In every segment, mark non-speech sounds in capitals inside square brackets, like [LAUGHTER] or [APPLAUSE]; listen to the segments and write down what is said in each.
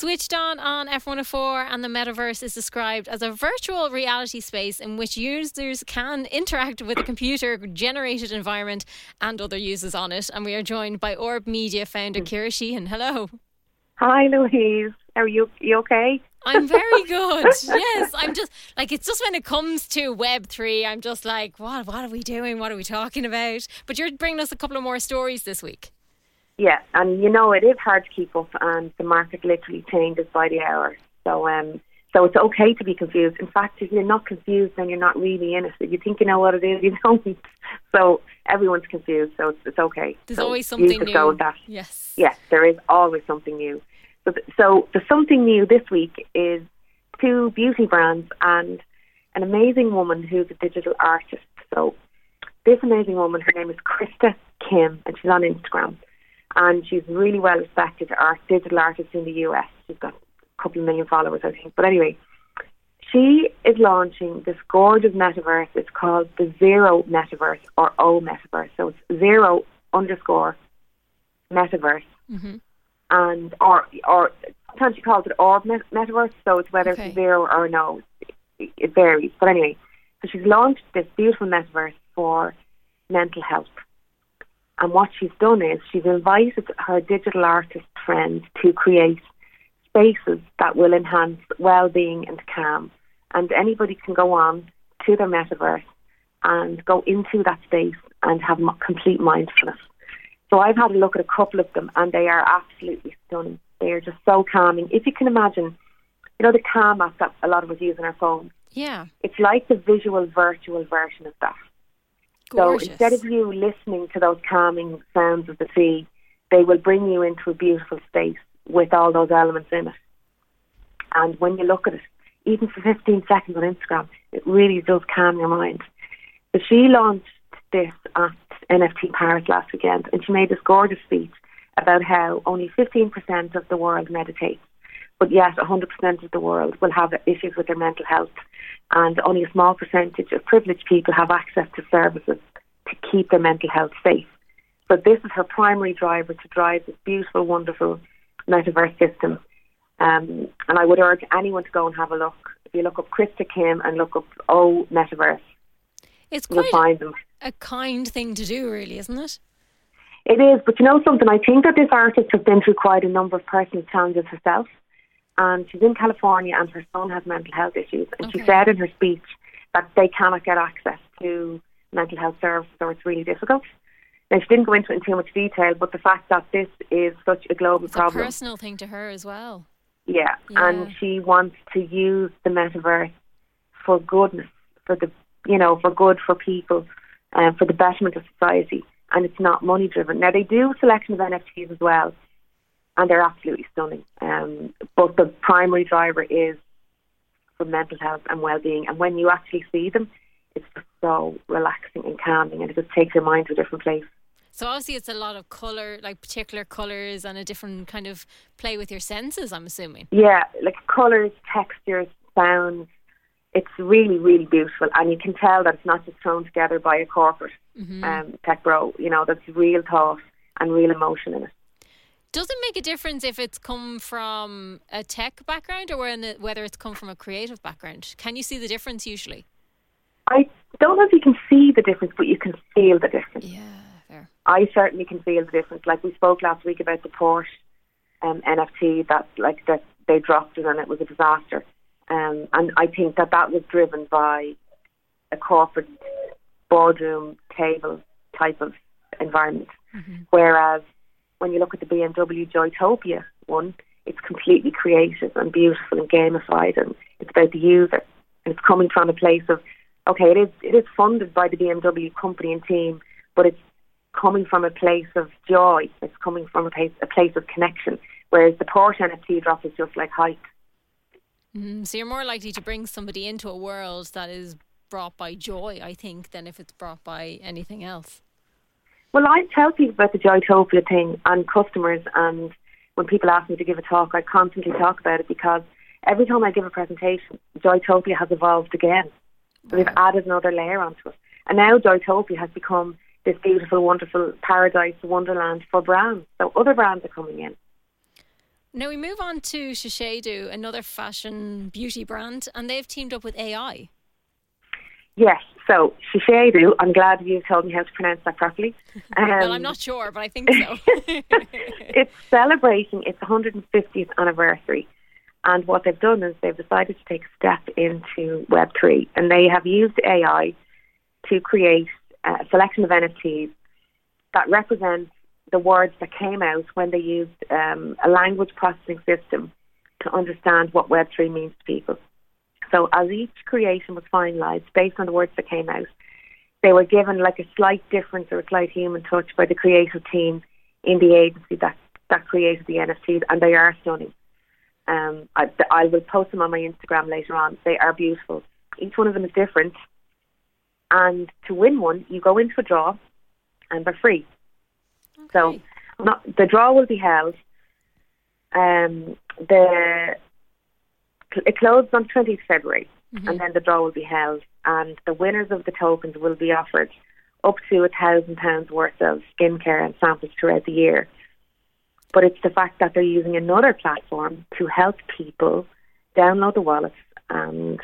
Switched on on F104 and the metaverse is described as a virtual reality space in which users can interact with a computer generated environment and other users on it. And we are joined by Orb Media founder Ciara Sheahan. Hello. Hi, Louise. Are you you okay? I'm very [LAUGHS] good. yes, I'm just like it's just when it comes to Web three, I'm just like, what what are we doing? What are we talking about? But you're bringing us a couple of more stories this week. Yeah, and you know it is hard to keep up, and the market literally changes by the hour. So, um, so it's okay to be confused. In fact, if you're not confused, then you're not really in it. If you think you know what it is, [LAUGHS] you don't. So everyone's confused. So it's, it's okay. There's so always something new. Go with that. Yes. Yes, there is always something new. So, th- so the something new this week is two beauty brands and an amazing woman who's a digital artist. So this amazing woman, her name is Krista Kim, and she's on Instagram and she's really well respected art digital artist in the US. She's got a couple of million followers, I think. But anyway, she is launching this gorgeous metaverse. It's called the Zero Metaverse or O Metaverse. So it's zero underscore metaverse, mm-hmm. and or or sometimes she calls it orb metaverse. So it's whether Okay. it's zero or no. It, it varies. But anyway, so she's launched this beautiful metaverse for mental health. And what she's done is she's invited her digital artist friends to create spaces that will enhance well-being and calm. And anybody can go on to their metaverse and go into that space and have complete mindfulness. So I've had a look at a couple of them, and they are absolutely stunning. They are just so calming. If you can imagine, you know the Calm app that a lot of us use on our phone. Yeah. It's like the visual virtual version of that. Gorgeous. So instead of you listening to those calming sounds of the sea, they will bring you into a beautiful space with all those elements in it. And when you look at it, even for 15 seconds on Instagram, it really does calm your mind. So she launched this at NFT Paris last weekend, and she made this gorgeous speech about how only 15% of the world meditates, but yet 100% of the world will have issues with their mental health, and only a small percentage of privileged people have access to services to keep their mental health safe. So this is her primary driver to drive this beautiful, wonderful metaverse system. Um, and I would urge anyone to go and have a look. If you look up Krista Kim and look up O Metaverse, it's you'll quite find them. a kind thing to do, really, isn't it? It is, but you know something? I think that this artist has been through quite a number of personal challenges herself. And she's in California and her son has mental health issues. And she said in her speech that they cannot get access to mental health services or it's really difficult. Now, she didn't go into it in too much detail, but the fact that this is such a global It's a problem. personal thing to her as well. Yeah, Yeah. and she wants to use the metaverse for goodness, for the you know, for good for people, and for the betterment of society. And it's not money driven. Now they do a selection of NFTs as well, and they're absolutely stunning. Um, but the primary driver is for mental health and well being. And when you actually see them, it's just so relaxing and calming, and it just takes your mind to a different place. So obviously, it's a lot of color, like particular colors, and a different kind of play with your senses. I'm assuming. Yeah, like colours, textures, sounds. It's really, really beautiful, and you can tell that it's not just thrown together by a corporate Mm-hmm. um, tech bro. You know, that's real thought and real emotion in it. Does it make a difference if it's come from a tech background or it- whether it's come from a creative background? Can you see the difference usually? I don't know if you can see the difference, but you can feel the difference. Yeah, fair. I certainly can feel the difference. Like we spoke last week about the Porsche um, NFT that, like that they dropped it and it was a disaster. Um, and I think that that was driven by a corporate boardroom table type of environment. Whereas when you look at the BMW Joytopia one, it's completely creative and beautiful and gamified, and it's about the user. And it's coming from a place of, okay, it is it is funded by the BMW company and team, but it's coming from a place of joy. It's coming from a place a place of connection. Whereas the Porsche NFT drop is just like hype. Mm, so you're more likely to bring somebody into a world that is brought by joy, I think, than if it's brought by anything else. Well, I tell people about the Joytopia thing and customers, and when people ask me to give a talk, I constantly talk about it because every time I give a presentation, Joytopia has evolved again. So they've added another layer onto it. And now Joytopia has become this beautiful, wonderful paradise, wonderland for brands. So other brands are coming in. Now we move on to Shiseido, another fashion beauty brand, and they've teamed up with AI. Yes, so Shiseido, I'm glad you told me how to pronounce that properly. [LAUGHS] Um, well, I'm not sure, but I think so. [LAUGHS] it's celebrating its 150th anniversary. And what they've done is they've decided to take a step into Web3 and they have used AI to create a selection of NFTs that represent the words that came out when they used um, a language processing system to understand what Web3 means to people. So as each creation was finalised based on the words that came out, they were given like a slight difference or a slight human touch by the creative team in the agency that, that created the NFTs, and they are stunning. Um, I, I will post them on my Instagram later on. They are beautiful. Each one of them is different. And to win one, you go into a draw, and they're free. Okay. So, not, the draw will be held. Um, the it closes on 20th February, mm-hmm. and then the draw will be held, and the winners of the tokens will be offered up to a thousand pounds worth of skincare and samples throughout the year. But it's the fact that they're using another platform to help people download the wallets and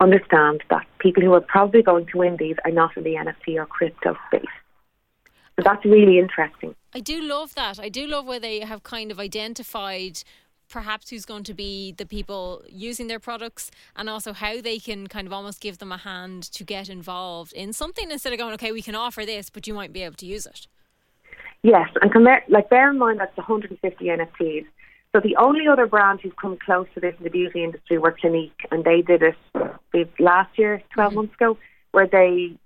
understand that people who are probably going to win these are not in the NFT or crypto space. So that's really interesting. I do love that. I do love where they have kind of identified perhaps who's going to be the people using their products and also how they can kind of almost give them a hand to get involved in something instead of going, okay, we can offer this, but you might be able to use it. Yes, and bear, like bear in mind that's 150 NFTs. So the only other brand who's come close to this in the beauty industry were Clinique, and they did it last year, 12 mm-hmm. months ago, where they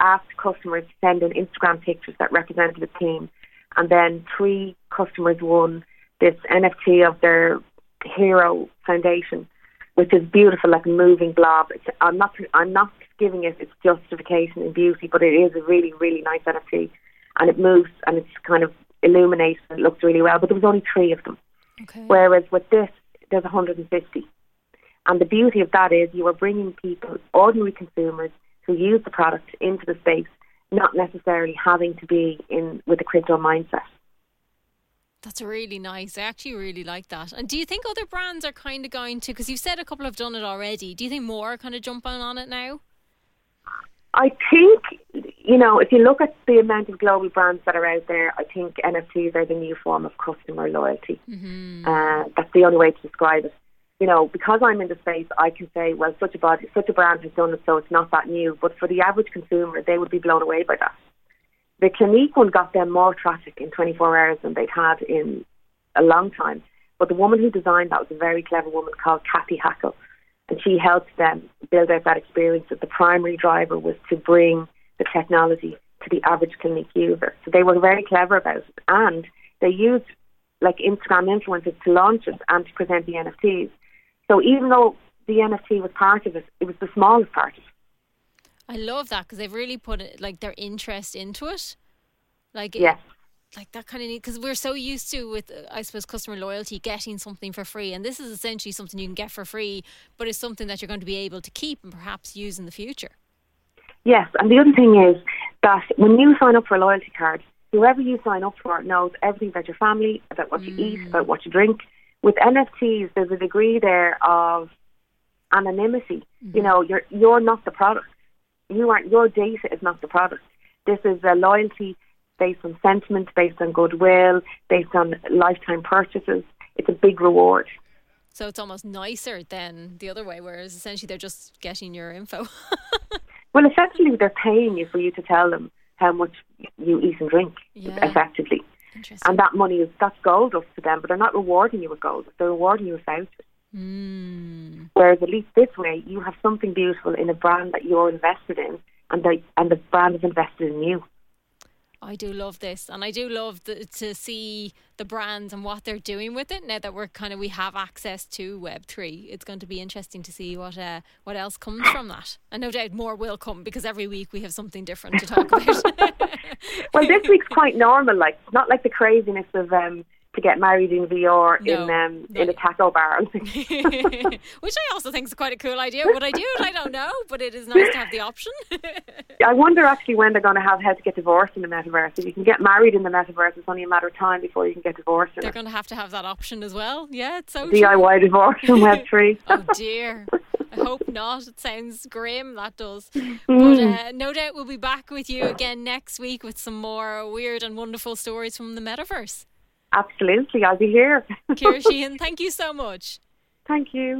asked customers to send in Instagram pictures that represented the team, and then three customers won this NFT of their hero foundation, which is beautiful, like a moving blob. It's, I'm not I'm not giving it its justification in beauty, but it is a really really nice NFT and it moves and it's kind of illuminated and it looks really well. But there was only three of them. Okay. Whereas with this, there's 150. And the beauty of that is you are bringing people, ordinary consumers, who use the product into the space, not necessarily having to be in with a crypto mindset. That's really nice. I actually really like that. And do you think other brands are kind of going to, because you've said a couple have done it already, do you think more are kind of jumping on it now? I think, you know, if you look at the amount of global brands that are out there, I think NFTs are the new form of customer loyalty. Mm-hmm. Uh, that's the only way to describe it. You know, because I'm in the space, I can say, well, such a body, such a brand has done it, so it's not that new. But for the average consumer, they would be blown away by that. The Clinique one got them more traffic in 24 hours than they'd had in a long time. But the woman who designed that was a very clever woman called Cathy Hackl and she helped them build out that experience. That the primary driver was to bring the technology to the average Clinique user. So they were very clever about it, and they used like Instagram influencers to launch it and to present the NFTs. So even though the NFT was part of it, it was the smallest part of it. I love that because they've really put it, like their interest into it. Like yes like that kind of because we're so used to with uh, I suppose customer loyalty getting something for free and this is essentially something you can get for free but it's something that you're going to be able to keep and perhaps use in the future. Yes, and the other thing is that when you sign up for a loyalty card, whoever you sign up for knows everything about your family, about what mm. you eat, about what you drink. With NFTs, there's a degree there of anonymity. Mm. You know, you're you're not the product. You aren't. Your data is not the product. This is a loyalty based on sentiment, based on goodwill, based on lifetime purchases. It's a big reward. So it's almost nicer than the other way, whereas essentially they're just getting your info. [LAUGHS] well, essentially they're paying you for you to tell them how much you eat and drink, yeah. effectively. And that money is that's gold up to them, but they're not rewarding you with gold. They're rewarding you with vouchers. Mm. Whereas at least this way, you have something beautiful in a brand that you're invested in, and the and the brand is invested in you. I do love this, and I do love the, to see the brands and what they're doing with it. Now that we're kind of we have access to Web three, it's going to be interesting to see what uh, what else comes from that. And no doubt more will come because every week we have something different to talk about. [LAUGHS] well, this week's quite normal. Like not like the craziness of um, to get married in VR No, in um, no. in a taco bar. [LAUGHS] [LAUGHS] Which I also think is quite a cool idea. Would I do it? I don't know, but it is nice to have the option. [LAUGHS] I wonder actually when they're going to have how to get divorced in the metaverse. If you can get married in the metaverse, it's only a matter of time before you can get divorced. They're going to have to have that option as well. Yeah, it's so true. DIY divorce in Web three. Oh dear. I hope not. It sounds grim, that does. But Mm. uh, no doubt we'll be back with you again next week with some more weird and wonderful stories from the metaverse. Absolutely, I'll be here. Ciara [LAUGHS] Sheahan, thank you so much. Thank you.